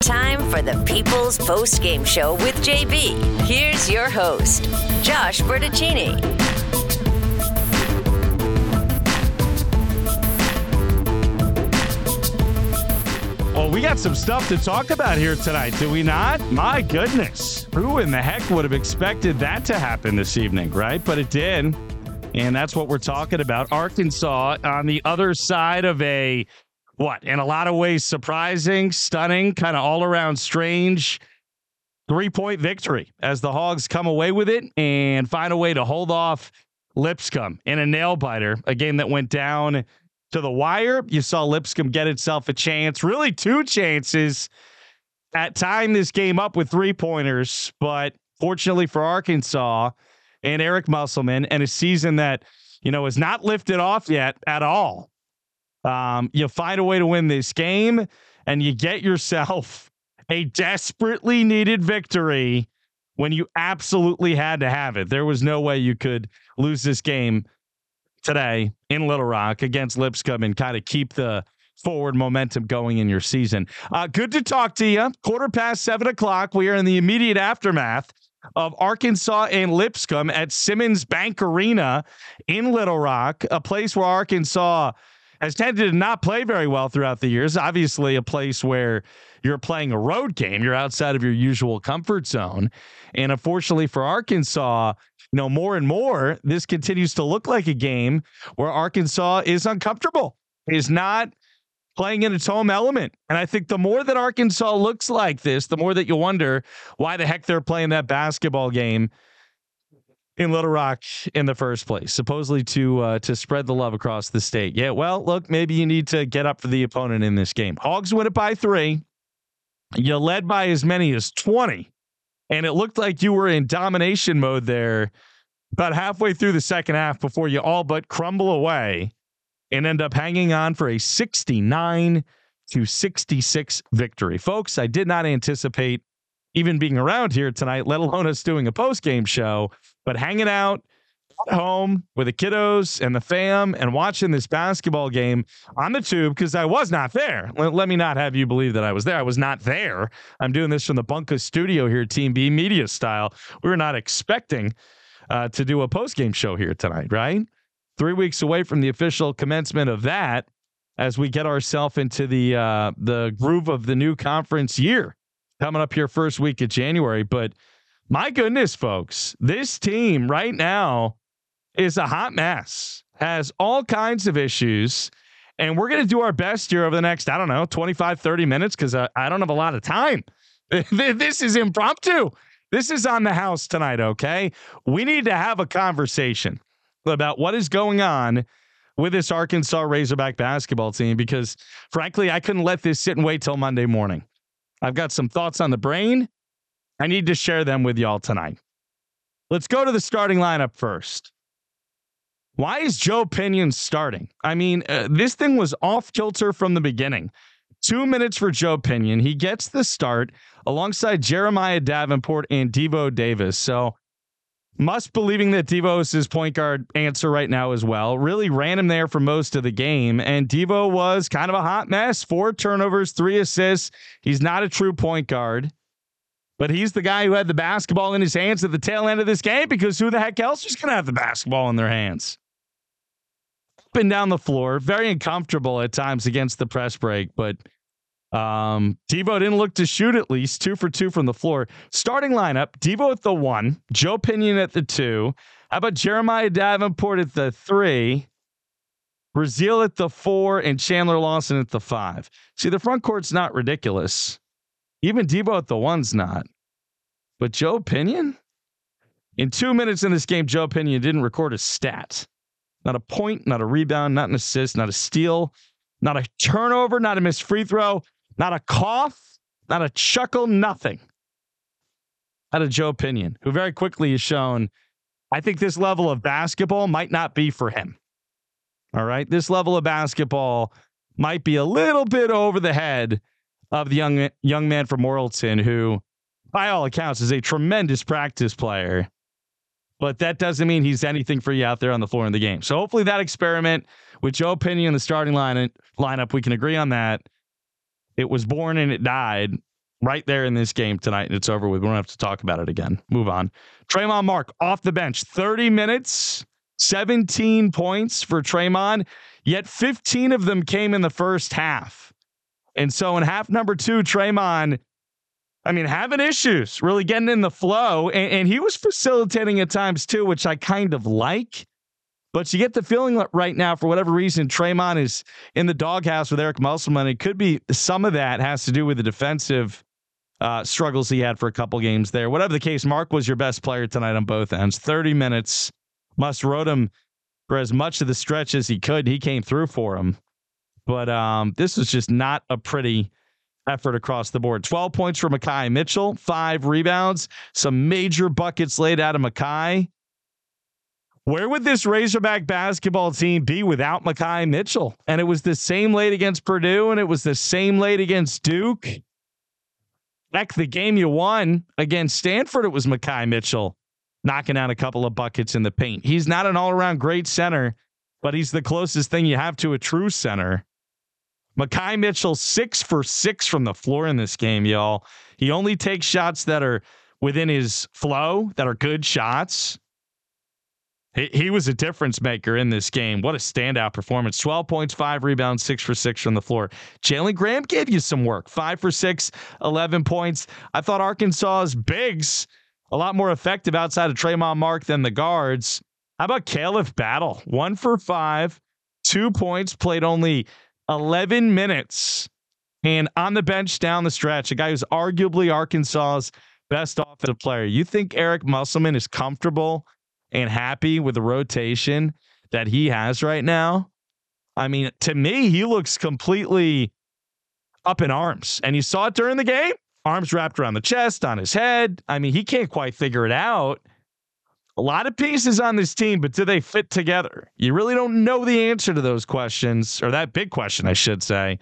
Time for the People's Post Game Show with JB. Here's your host, Josh Bertaccini. Well, we got some stuff to talk about here tonight, do we not? My goodness. Who in the heck would have expected that to happen this evening, right? But it did. And that's what we're talking about. Arkansas on the other side of a, what, in a lot of ways, surprising, stunning, kind of all around strange three point victory as the Hogs come away with it and find a way to hold off Lipscomb in a nail biter, a game that went down to the wire. You saw Lipscomb get itself a chance, really two chances at tying this game up with three pointers, but fortunately for Arkansas and Eric Musselman and a season that, you know, is not lifted off yet at all. Um, you find a way to win this game and you get yourself a desperately needed victory when you absolutely had to have it. There was no way you could lose this game today in Little Rock against Lipscomb and kind of keep the forward momentum going in your season. Uh, good to talk to you. Quarter past seven o'clock. We are in the immediate aftermath of Arkansas and Lipscomb at Simmons Bank Arena in Little Rock, a place where Arkansas has tended to not play very well throughout the years. Obviously, a place where you're playing a road game, you're outside of your usual comfort zone. And unfortunately for Arkansas, you know, more and more, this continues to look like a game where Arkansas is uncomfortable, is not playing in its home element. And I think the more that Arkansas looks like this, the more that you wonder why the heck they're playing that basketball game in Little Rock in the first place, supposedly to uh, to spread the love across the state. Yeah, well, look, maybe you need to get up for the opponent in this game. Hogs win it by three. You led by as many as 20 and it looked like you were in domination mode there about halfway through the second half before you all but crumble away and end up hanging on for a 69 to 66 victory. Folks, I did not anticipate even being around here tonight, let alone us doing a post game show, but hanging out at home with the kiddos and the fam and watching this basketball game on the tube because I was not there. Let, let, me not have you believe that I was there. I was not there. I'm doing this from the Bunker studio here, Team B media style. We were not expecting uh, to do a post game show here tonight, right? Three weeks away from the official commencement of that, as we get ourselves into the uh, the groove of the new conference year coming up here first week of January. But my goodness, folks, this team right now is a hot mess, has all kinds of issues. And we're going to do our best here over the next, I don't know, 25, 30 minutes because I, uh, I don't have a lot of time. this is impromptu. This is on the house tonight, okay? We need to have a conversation about what is going on with this Arkansas Razorback basketball team because, frankly, I couldn't let this sit and wait till Monday morning. I've got some thoughts on the brain. I need to share them with y'all tonight. Let's go to the starting lineup first. Why is Joe Pinion starting? I mean, uh, this thing was off kilter from the beginning. Two minutes for Joe Pinion. He gets the start alongside Jeremiah Davenport and Devo Davis. So, Muss believing that Devo is his point guard answer right now as well. Really ran him there for most of the game. And Devo was kind of a hot mess. Four turnovers, three assists. He's not a true point guard. But he's the guy who had the basketball in his hands at the tail end of this game because who the heck else is going to have the basketball in their hands? up and down the floor, very uncomfortable at times against the press break, but um, Devo didn't look to shoot at least two for two from the floor. Starting lineup: Devo at the one, Joe Pinion at the two. How about Jeremiah Davenport at the three, Brazile at the four, and Chandler Lawson at the five? See, the front court's not ridiculous. Even Devo at the one's not. But Joe Pinion? In two minutes in this game, Joe Pinion didn't record a stat. Not a point, not a rebound, not an assist, not a steal, not a turnover, not a missed free throw, not a cough, not a chuckle, nothing. Out of Joe Pinion, who very quickly has shown, I think this level of basketball might not be for him. All right. This level of basketball might be a little bit over the head of the young young man from Morrilton, who, by all accounts, is a tremendous practice player but that doesn't mean he's anything for you out there on the floor in the game. So hopefully that experiment with Joe Pinion in the starting line lineup, we can agree on that. It was born and it died. right there in this game tonight, and it's over with. We don't have to talk about it again. Move on. Tramon Mark off the bench, 30 minutes, 17 points for Tramon, yet 15 of them came in the first half. And so in half number two, Tramon, I mean, having issues really getting in the flow, and, and he was facilitating at times too, which I kind of like. But you get the feeling right now, for whatever reason, Tramon is in the doghouse with Eric Musselman. It could be some of that has to do with the defensive uh, struggles he had for a couple games there. Whatever the case, Mark was your best player tonight on both ends. 30 minutes. Muss rode him for as much of the stretch as he could. He came through for him. But um, this was just not a pretty effort across the board. 12 points for Makhi Mitchell, five rebounds, some major buckets laid out of Makhi. Where would this Razorback basketball team be without Makhi Mitchell? And it was the same late against Purdue, and it was the same late against Duke. Heck, the game you won against Stanford, it was Makhi Mitchell knocking out a couple of buckets in the paint. He's not an all around great center, but he's the closest thing you have to a true center. Makhi Mitchell, six for six from the floor in this game, y'all. He only takes shots that are within his flow, that are good shots. He, he was a difference maker in this game. What a standout performance. 12 points, five rebounds, six for six from the floor. Jalen Graham gave you some work. Five for six, 11 points. I thought Arkansas's bigs a lot more effective outside of Tramon Mark than the guards. How about Khalif Battle? One for five, two points, played only 11 minutes. And on the bench down the stretch, a guy who's arguably Arkansas's best offensive player. You think Eric Musselman is comfortable and happy with the rotation that he has right now. I mean, to me, he looks completely up in arms. And you saw it during the game. Arms wrapped around the chest, on his head. I mean, he can't quite figure it out. A lot of pieces on this team, but do they fit together? You really don't know the answer to those questions, or that big question, I should say,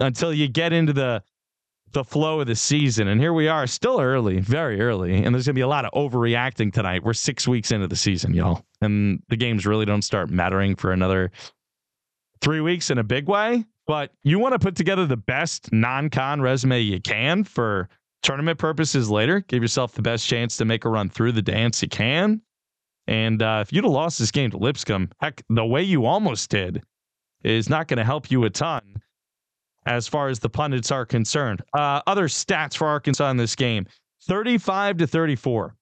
until you get into the the flow of the season. And here we are, still early, very early. And there's going to be a lot of overreacting tonight. We're six weeks into the season, y'all. And the games really don't start mattering for another three weeks in a big way. But you want to put together the best non con resume you can for tournament purposes later. Give yourself the best chance to make a run through the dance you can. And uh, if you'd have lost this game to Lipscomb, heck, the way you almost did is not going to help you a ton as far as the pundits are concerned. Uh, other stats for Arkansas in this game 35 to 34.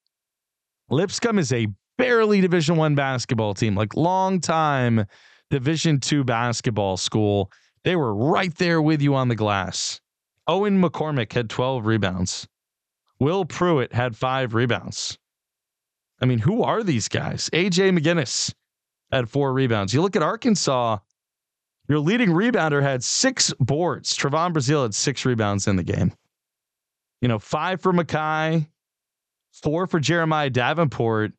Lipscomb is a barely Division One basketball team, like long time Division Two basketball school. They were right there with you on the glass. Owen McCormack had 12 rebounds. Will Pruitt had five rebounds. I mean, who are these guys? AJ McGinnis had four rebounds. You look at Arkansas, your leading rebounder had six boards. Trevon Brazile had six rebounds in the game. You know, five for Makhi, four for Jeremiah Davenport,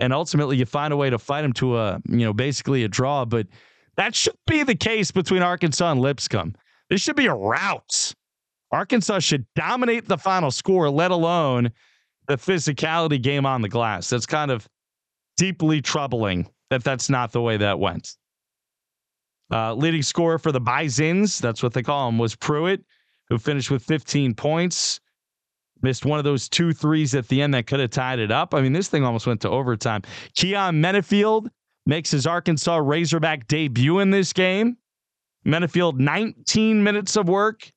and ultimately you find a way to fight him to a, you know, basically a draw. But that should be the case between Arkansas and Lipscomb. This should be a rout. Arkansas should dominate the final score, let alone the physicality game on the glass. That's kind of deeply troubling that that's not the way that went. Uh, leading scorer for the Bisons, that's what they call him, was Pruitt, who finished with 15 points. Missed one of those two threes at the end that could have tied it up. I mean, this thing almost went to overtime. Keyon Menifield makes his Arkansas Razorback debut in this game. Menefield, 19 minutes of work,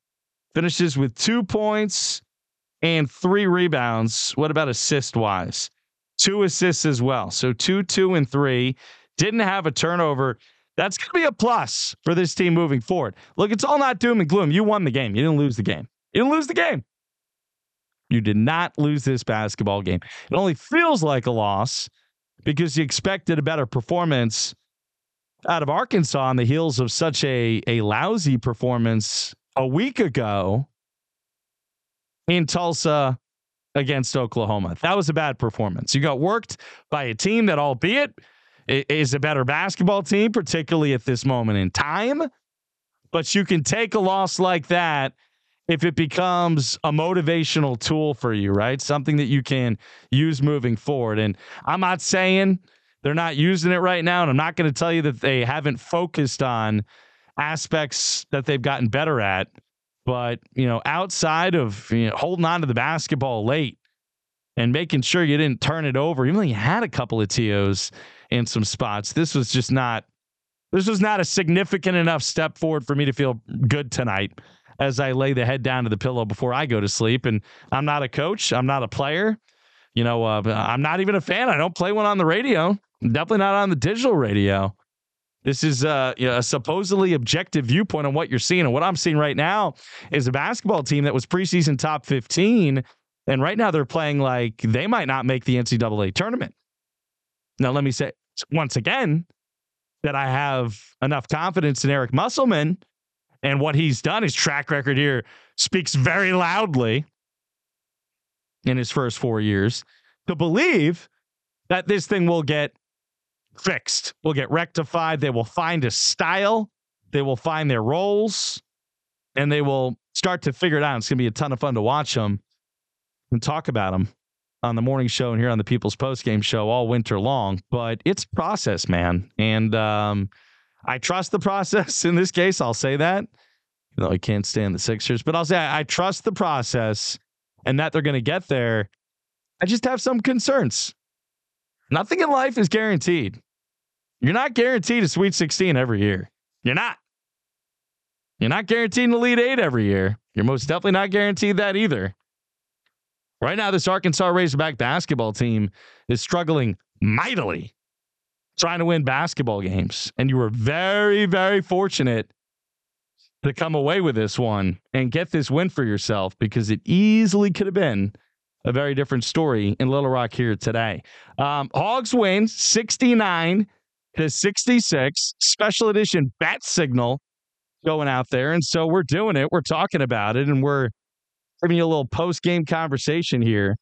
finishes with two points and three rebounds. What about assist wise? Two assists as well. So two, two, and three. Didn't have a turnover. That's going to be a plus for this team moving forward. Look, it's all not doom and gloom. You won the game. You didn't lose the game. You didn't lose the game. You did not lose this basketball game. It only feels like a loss because you expected a better performance out of Arkansas on the heels of such a, a lousy performance a week ago in Tulsa against Oklahoma. That was a bad performance. You got worked by a team that, albeit is a better basketball team, particularly at this moment in time. But you can take a loss like that if it becomes a motivational tool for you, right? Something that you can use moving forward. And I'm not saying they're not using it right now. And I'm not going to tell you that they haven't focused on aspects that they've gotten better at. But, you know, outside of you know, holding on to the basketball late and making sure you didn't turn it over, even though you had a couple of TOs in some spots, this was just not this was not a significant enough step forward for me to feel good tonight as I lay the head down to the pillow before I go to sleep. And I'm not a coach, I'm not a player. You know, uh, I'm not even a fan. I don't play one on the radio. definitely not on the digital radio. This is uh, you know, a supposedly objective viewpoint on what you're seeing. And what I'm seeing right now is a basketball team that was preseason top 15. And right now they're playing like they might not make the NCAA tournament. Now, let me say once again that I have enough confidence in Eric Musselman and what he's done. His track record here speaks very loudly in his first four years to believe that this thing will get fixed, will get rectified. They will find a style, they will find their roles, and they will start to figure it out. It's going to be a ton of fun to watch them and talk about them on the morning show and here on the People's Post Game show all winter long. But it's process, man, and um, I trust the process in this case. I'll say that. You know, I can't stand the Sixers, but I'll say I, I trust the process and that they're going to get there. I just have some concerns. Nothing in life is guaranteed. You're not guaranteed a Sweet 16 every year. You're not. You're not guaranteed an Elite Eight every year. You're most definitely not guaranteed that either. Right now, this Arkansas Razorback basketball team is struggling mightily trying to win basketball games. And you were very, very fortunate to come away with this one and get this win for yourself because it easily could have been a very different story in Little Rock here today. Um, Hogs win 69 to 66. Special edition bat signal going out there. And so we're doing it. We're talking about it and we're giving you a little post game conversation here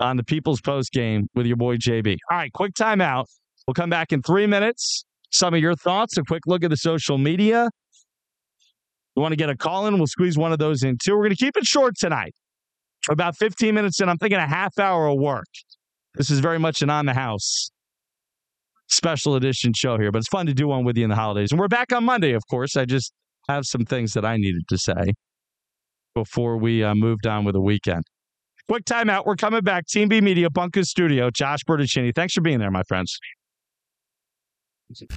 on the People's Post Game with your boy JB. All right, quick timeout. We'll come back in three minutes. Some of your thoughts, a quick look at the social media. You want to get a call in? We'll squeeze one of those in too. We're going to keep it short tonight. About 15 minutes in, I'm thinking a half hour of work. This is very much an on the house special edition show here, but it's fun to do one with you in the holidays. And we're back on Monday, of course. I just have some things that I needed to say before we uh, moved on with the weekend. Quick timeout. We're coming back. Team B Media, Bunker Studio, Josh Bertuccini. Thanks for being there, my friends.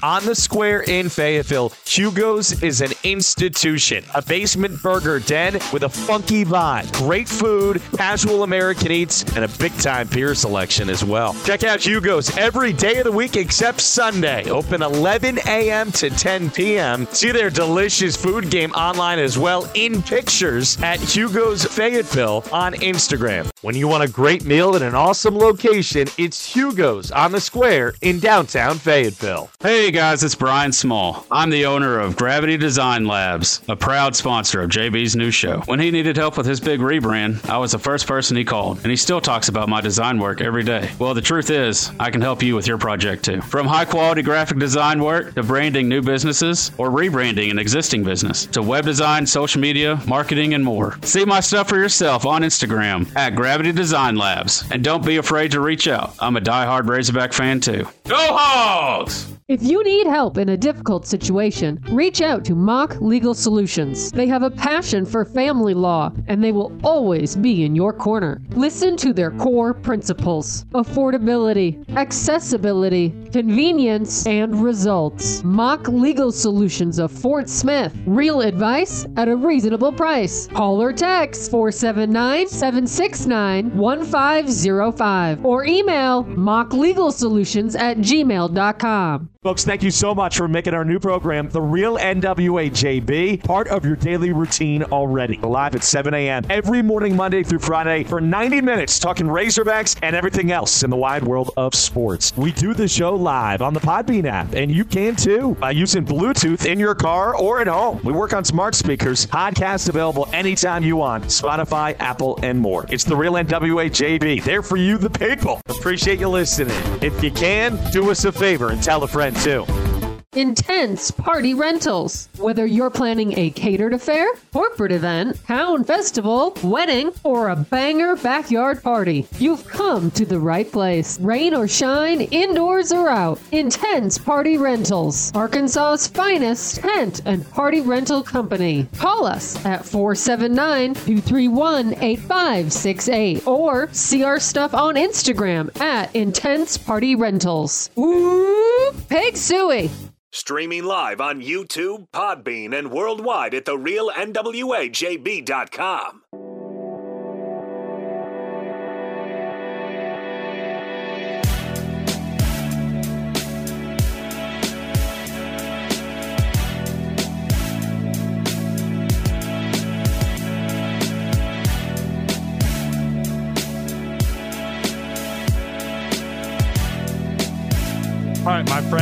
On the square in Fayetteville, Hugo's is an institution, a basement burger den with a funky vibe, great food, casual American eats, and a big time beer selection as well. Check out Hugo's every day of the week except Sunday, open 11 a.m. to 10 p.m. See their delicious food game online as well in pictures at Hugo's Fayetteville on Instagram. When you want a great meal at an awesome location, it's Hugo's on the square in downtown Fayetteville. Hey guys, it's Brian Small. I'm the owner of Gravity Design Labs, a proud sponsor of JB's new show. When he needed help with his big rebrand, I was the first person he called, and he still talks about my design work every day. Well, the truth is, I can help you with your project too. From high quality graphic design work to branding new businesses or rebranding an existing business to web design, social media, marketing, and more. See my stuff for yourself on Instagram at Gravity Design Labs, and don't be afraid to reach out. I'm a die-hard Razorback fan too. Go Hogs! If you need help in a difficult situation, reach out to Mock Legal Solutions. They have a passion for family law and they will always be in your corner. Listen to their core principles affordability, accessibility, convenience, and results. Mock Legal Solutions of Fort Smith. Real advice at a reasonable price. Call or text 479 769 1505 or email mocklegalsolutions at gmail.com. Folks, thank you so much for making our new program, The Real NWA JB, part of your daily routine already. Live at 7 a.m. every morning, Monday through Friday, for 90 minutes, talking Razorbacks and everything else in the wide world of sports. We do the show live on the Podbean app, and you can too by using Bluetooth in your car or at home. We work on smart speakers, podcast available anytime you want, Spotify, Apple, and more. It's The Real NWA JB, there for you, the people. Appreciate you listening. If you can, do us a favor and tell a friend too. Intense Party Rentals. Whether you're planning a catered affair, corporate event, town festival, wedding, or a banger backyard party, you've come to the right place. Rain or shine, indoors or out, Intense Party Rentals. Arkansas's finest tent and party rental company. Call us at 479 231 8568 or see our stuff on Instagram at Intense Party Rentals. Ooh, Pig Sooie! Streaming live on YouTube, Podbean, and worldwide at therealnwajb.com.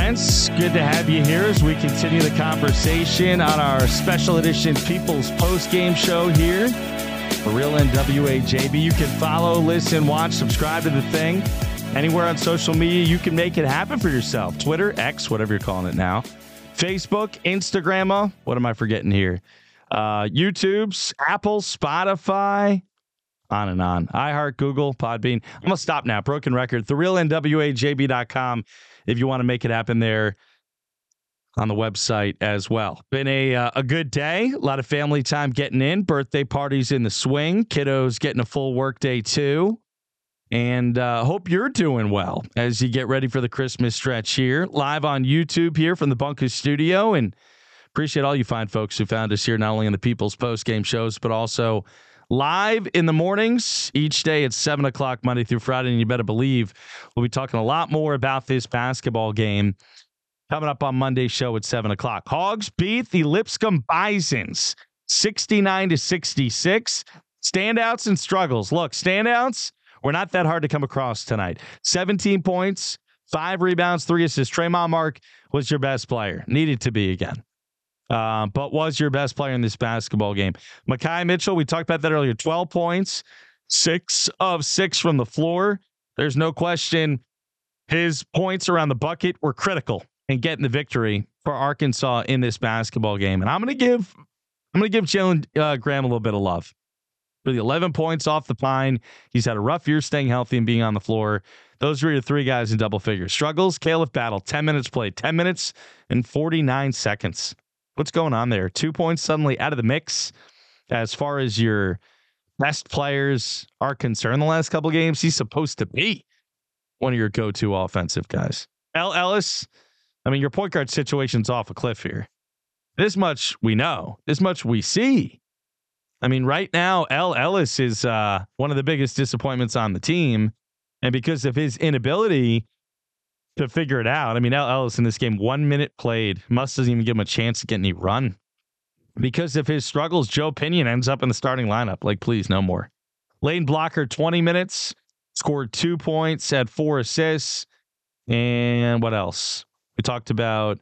friends, good to have you here as we continue the conversation on our special edition People's Post Game Show here. For Real NWA JB. You can follow, listen, watch, subscribe to the thing. Anywhere on social media, you can make it happen for yourself. Twitter, X, whatever you're calling it now. Facebook, Instagram, uh, what am I forgetting here? Uh, YouTube's, Apple, Spotify, on and on. iHeart, Google, Podbean. I'm going to stop now. Broken record. TheRealNWAJB.com if you want to make it happen there on the website as well. Been a uh, a good day. A lot of family time getting in. Birthday parties in the swing. Kiddos getting a full work day too. And uh, hope you're doing well as you get ready for the Christmas stretch here. Live on YouTube here from the Bunker Studio. And appreciate all you fine folks who found us here, not only in the People's Post Game shows, but also live in the mornings each day at 7 o'clock Monday through Friday. And you better believe we'll be talking a lot more about this basketball game coming up on Monday's show at 7 o'clock. Hogs beat the Lipscomb Bisons 69 to 66. Standouts and struggles. Look, standouts were not that hard to come across tonight. 17 points, five rebounds, three assists. Tramon Mark was your best player. Needed to be again. Uh, but was your best player in this basketball game. Makhi Mitchell, we talked about that earlier. 12 points, six of six from the floor. There's no question his points around the bucket were critical in getting the victory for Arkansas in this basketball game. And I'm going to give I'm going to give Jalen uh, Graham a little bit of love for the 11 points off the pine. He's had a rough year staying healthy and being on the floor. Those are your three guys in double figures. Struggles, Khalif Battle, 10 minutes played, 10 minutes and 49 seconds. What's going on there? Two points suddenly out of the mix as far as your best players are concerned the last couple games. He's supposed to be one of your go to offensive guys. El Ellis, I mean, your point guard situation's off a cliff here. This much we know, this much we see. I mean, right now, El Ellis is uh, one of the biggest disappointments on the team. And because of his inability to figure it out. I mean, Ellis in this game, one minute played, Muss doesn't even give him a chance to get any run. Because of his struggles, Joe Pinion ends up in the starting lineup. Like, please, no more. Layden Blocker, 20 minutes, scored two points, had four assists. And what else? We talked about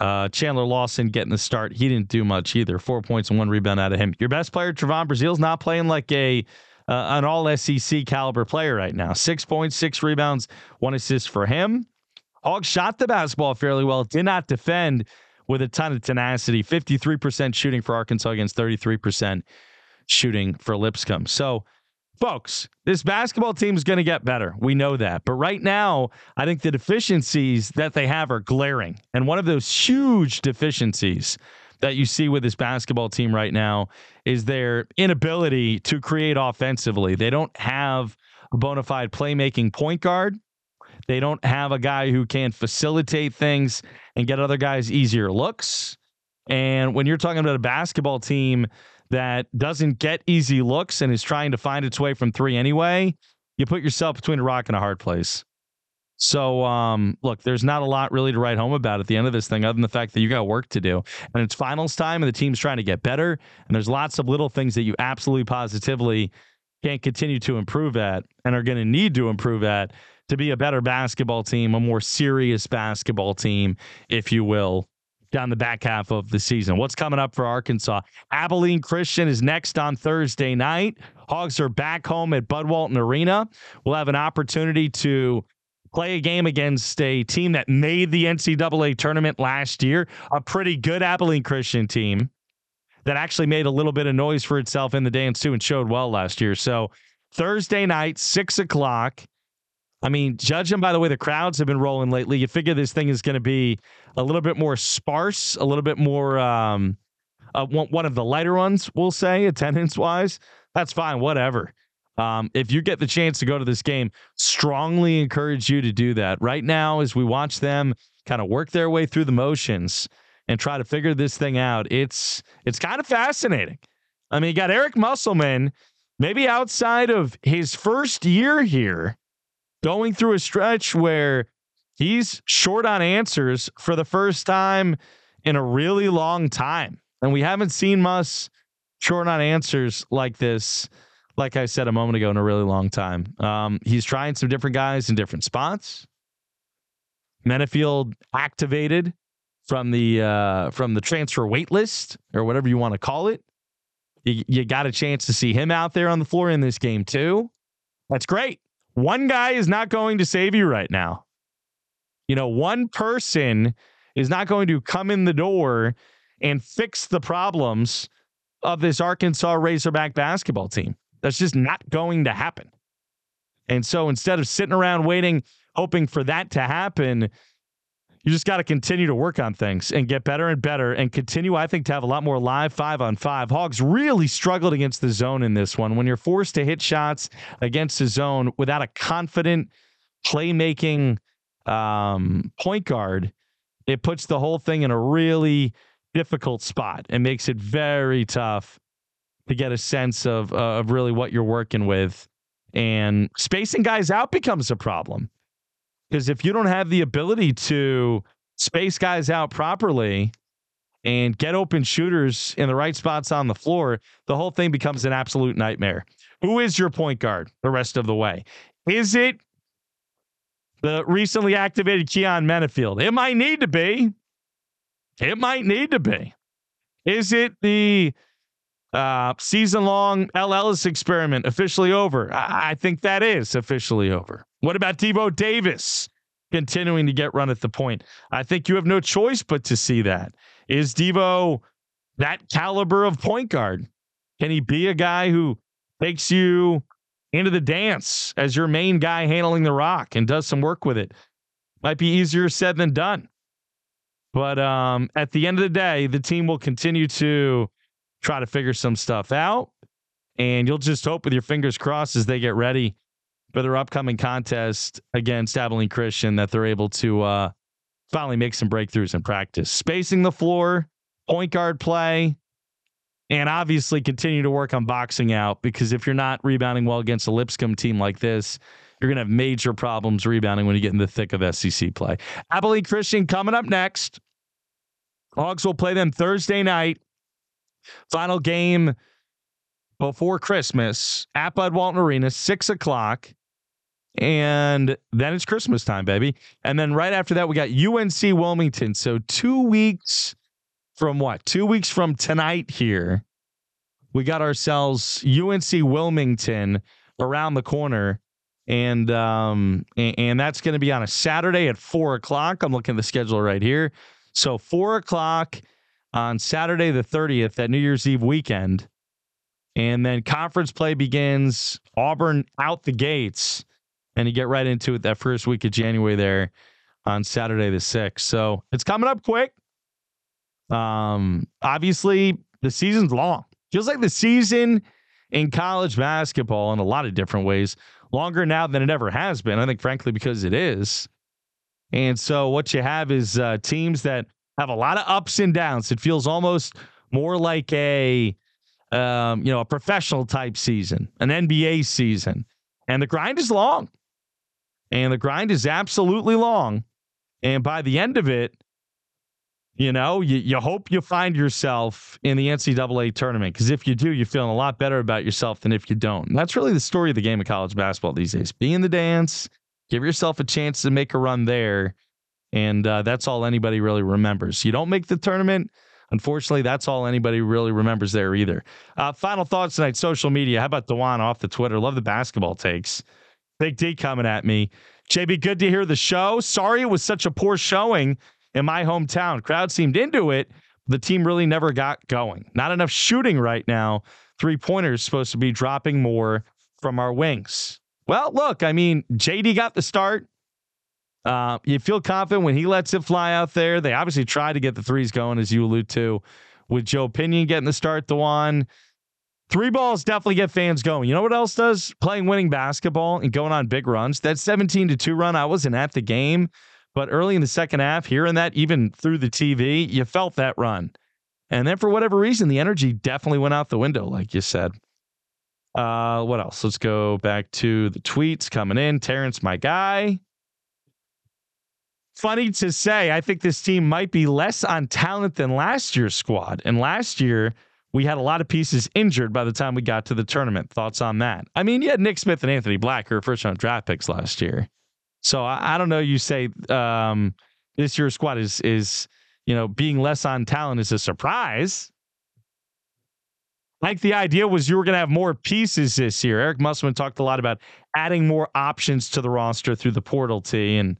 uh, Chandler Lawson getting the start. He didn't do much either. Four points and one rebound out of him. Your best player, Trevon Brazile's not playing like a uh, an all SEC caliber player right now. Six points, six rebounds, one assist for him. Hogs shot the basketball fairly well, did not defend with a ton of tenacity. 53% shooting for Arkansas against 33% shooting for Lipscomb. So, folks, this basketball team is going to get better. We know that. But right now, I think the deficiencies that they have are glaring. And one of those huge deficiencies that you see with this basketball team right now is their inability to create offensively. They don't have a bona fide playmaking point guard. They don't have a guy who can facilitate things and get other guys easier looks. And when you're talking about a basketball team that doesn't get easy looks and is trying to find its way from three anyway, you put yourself between a rock and a hard place. So, um, look, there's not a lot really to write home about at the end of this thing, other than the fact that you got work to do. And it's finals time, and the team's trying to get better. And there's lots of little things that you absolutely positively can't continue to improve at and are going to need to improve at to be a better basketball team, a more serious basketball team, if you will, down the back half of the season. What's coming up for Arkansas? Abilene Christian is next on Thursday night. Hogs are back home at Bud Walton Arena. We'll have an opportunity to play a game against a team that made the NCAA tournament last year, a pretty good Abilene Christian team that actually made a little bit of noise for itself in the dance too and showed well last year. So Thursday night, six o'clock. I mean, judging by the way the crowds have been rolling lately, you figure this thing is going to be a little bit more sparse, a little bit more um, uh, one of the lighter ones, we'll say, attendance wise. That's fine, whatever. Um, if you get the chance to go to this game, strongly encourage you to do that. Right now, as we watch them kind of work their way through the motions and try to figure this thing out, it's it's kind of fascinating. I mean, you got Eric Musselman, maybe outside of his first year here, going through a stretch where he's short on answers for the first time in a really long time. And we haven't seen Muss short on answers like this, like I said a moment ago, in a really long time. Um, he's trying some different guys in different spots. Menifield activated from the uh, from the transfer wait list or whatever you want to call it. You, you got a chance to see him out there on the floor in this game too. That's great. One guy is not going to save you right now. You know, one person is not going to come in the door and fix the problems of this Arkansas Razorback basketball team. That's just not going to happen. And so instead of sitting around waiting, hoping for that to happen, you just got to continue to work on things and get better and better and continue, I think, to have a lot more live five on five. Hogs really struggled against the zone in this one. When you're forced to hit shots against the zone without a confident playmaking um, point guard, it puts the whole thing in a really difficult spot and makes it very tough to get a sense of, uh, of really what you're working with. And spacing guys out becomes a problem. Because if you don't have the ability to space guys out properly and get open shooters in the right spots on the floor, the whole thing becomes an absolute nightmare. Who is your point guard the rest of the way? Is it the recently activated Keyon Menifield? It might need to be. It might need to be. Is it the uh, season long Ellis experiment officially over? I-, I think that is officially over. What about Devo Davis continuing to get run at the point? I think you have no choice but to see that. Is Devo that caliber of point guard? Can he be a guy who takes you into the dance as your main guy handling the rock and does some work with it? Might be easier said than done. But um, at the end of the day, the team will continue to try to figure some stuff out. And you'll just hope with your fingers crossed as they get ready for their upcoming contest against Abilene Christian that they're able to uh, finally make some breakthroughs in practice. Spacing the floor, point guard play, and obviously continue to work on boxing out because if you're not rebounding well against a Lipscomb team like this, you're going to have major problems rebounding when you get in the thick of SEC play. Abilene Christian coming up next. Hogs will play them Thursday night. Final game before Christmas at Bud Walton Arena, six o'clock. And then it's Christmas time, baby. And then right after that, we got UNC Wilmington. So two weeks from what? Two weeks from tonight here, we got ourselves UNC Wilmington around the corner. And um, and, and that's going to be on a Saturday at four o'clock. I'm looking at the schedule right here. So four o'clock on Saturday the 30th, that New Year's Eve weekend. And then conference play begins. Auburn out the gates. And you get right into it that first week of January there on Saturday the 6th. So it's coming up quick. Um, obviously, the season's long. Feels like the season in college basketball in a lot of different ways longer now than it ever has been. I think, frankly, because it is. And so what you have is uh, teams that have a lot of ups and downs. It feels almost more like a um, you know a professional type season, an NBA season, and the grind is long, and the grind is absolutely long. And by the end of it, you know, you, you hope you find yourself in the NCAA tournament because if you do, you're feeling a lot better about yourself than if you don't. And that's really the story of the game of college basketball these days. Be in the dance, give yourself a chance to make a run there. And uh, that's all anybody really remembers. You don't make the tournament. Unfortunately, that's all anybody really remembers there either. Uh, final thoughts tonight social media. How about Dewan off the Twitter? Love the basketball takes. Big D coming at me. JB, good to hear the show. Sorry it was such a poor showing in my hometown. Crowd seemed into it. The team really never got going. Not enough shooting right now. Three pointers supposed to be dropping more from our wings. Well, look, I mean, JD got the start. Uh, you feel confident when he lets it fly out there. They obviously tried to get the threes going, as you allude to, with Joe Pinion getting the start, the one. Three balls definitely get fans going. You know what else does? Playing winning basketball and going on big runs. That 17 to 2 run, I wasn't at the game, but early in the second half, hearing that even through the TV, you felt that run. And then for whatever reason, the energy definitely went out the window, like you said. Uh, what else? Let's go back to the tweets coming in. Terrence, my guy. Funny to say, I think this team might be less on talent than last year's squad. And last year, we had a lot of pieces injured by the time we got to the tournament. Thoughts on that? I mean, you had Nick Smith and Anthony Black, who were first round draft picks last year. So I, I don't know. You say um, this year's squad is is you know being less on talent is a surprise. Like the idea was you were going to have more pieces this year. Eric Musselman talked a lot about adding more options to the roster through the portal T, and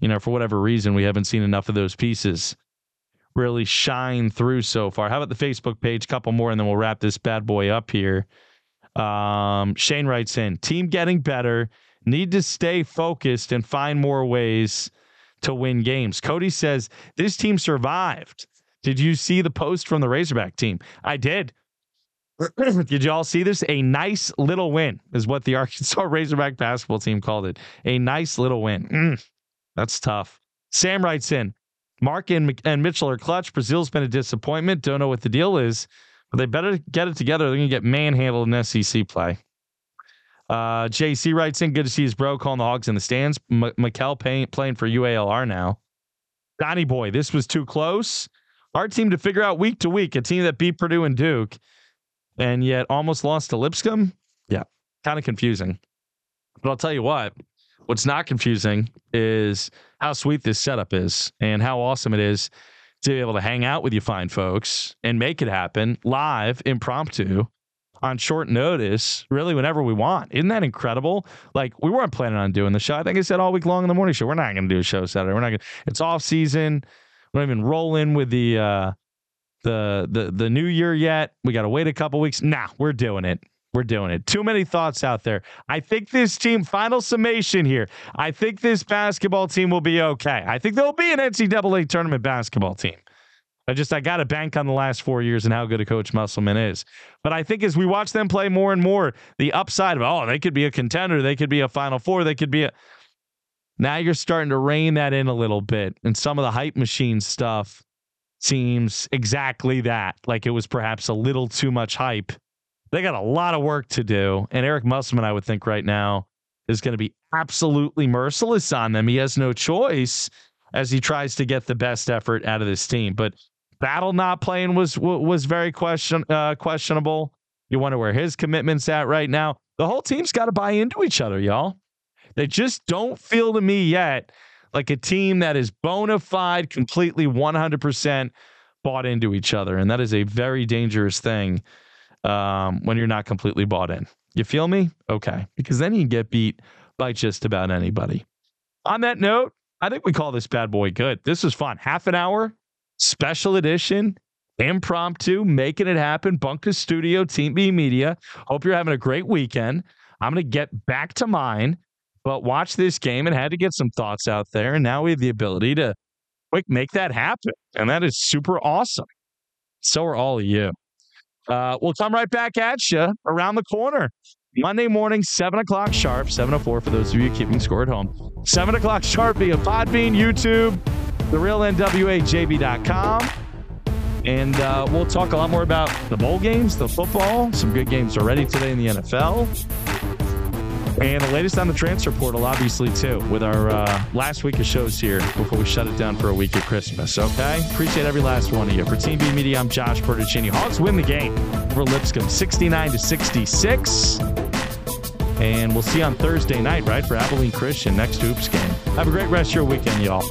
you know for whatever reason we haven't seen enough of those pieces really shine through so far. How about the Facebook page? Couple more, and then we'll wrap this bad boy up here. Um, Shane writes in: Team getting better. Need to stay focused and find more ways to win games. Cody says this team survived. Did you see the post from the Razorback team? I did. did you all see this? A nice little win is what the Arkansas Razorback basketball team called it. A nice little win. Mm, that's tough. Sam writes in Mark and, and Mitchell are clutch. Brazile's been a disappointment. Don't know what the deal is, but they better get it together. They're going to get manhandled in SEC play. Uh, JC writes in, good to see his bro calling the Hogs in the stands. M- Mikel pay- playing for UALR now. Donnie boy, this was too close. Our team to figure out week to week, a team that beat Purdue and Duke, and yet almost lost to Lipscomb. Yeah, kind of confusing. But I'll tell you what, what's not confusing is how sweet this setup is and how awesome it is to be able to hang out with you fine folks and make it happen live, impromptu, on short notice, really whenever we want. Isn't that incredible? Like we weren't planning on doing the show. I think I said all week long in the morning show, we're not going to do a show Saturday. We're not going. It's off season. We don't even roll in with the uh, the the the new year yet. We got to wait a couple weeks. Nah, we're doing it. We're doing it. Too many thoughts out there. I think this team, final summation here. I think this basketball team will be okay. I think there'll be an NCAA tournament basketball team. I just, I got to bank on the last four years and how good a coach Musselman is. But I think as we watch them play more and more, the upside of, oh, they could be a contender. They could be a Final Four. They could be a. Now you're starting to rein that in a little bit. And some of the hype machine stuff seems exactly that. Like it was perhaps a little too much hype they got a lot of work to do. And Eric Musselman, I would think right now, is going to be absolutely merciless on them. He has no choice as he tries to get the best effort out of this team. But Battle not playing was was very question uh, questionable. You wonder where his commitment's at right now. The whole team's got to buy into each other, y'all. They just don't feel to me yet like a team that is bona fide, completely 100% bought into each other. And that is a very dangerous thing um, when you're not completely bought in. You feel me? Okay. Because then you get beat by just about anybody. On that note, I think we call this bad boy good. This is fun. Half an hour, special edition, impromptu, making it happen. Bunker Studio, Team B Media. Hope you're having a great weekend. I'm going to get back to mine, but watch this game and had to get some thoughts out there. And now we have the ability to quick make that happen. And that is super awesome. So are all of you. Uh, we'll come right back at you around the corner. Monday morning, 7 o'clock sharp, 7.04 for those of you keeping score at home. 7 o'clock sharp via Podbean, YouTube, the real NWAJB.com. And uh, we'll talk a lot more about the bowl games, the football. Some good games already today in the NFL. And the latest on the transfer portal, obviously, too, with our uh, last week of shows here before we shut it down for a week at Christmas. Okay? Appreciate every last one of you. For Team B Media, I'm Josh Bertuccini. Hogs win the game over Lipscomb 69 to 66. And we'll see you on Thursday night, right, for Abilene Christian next Hoops game. Have a great rest of your weekend, y'all.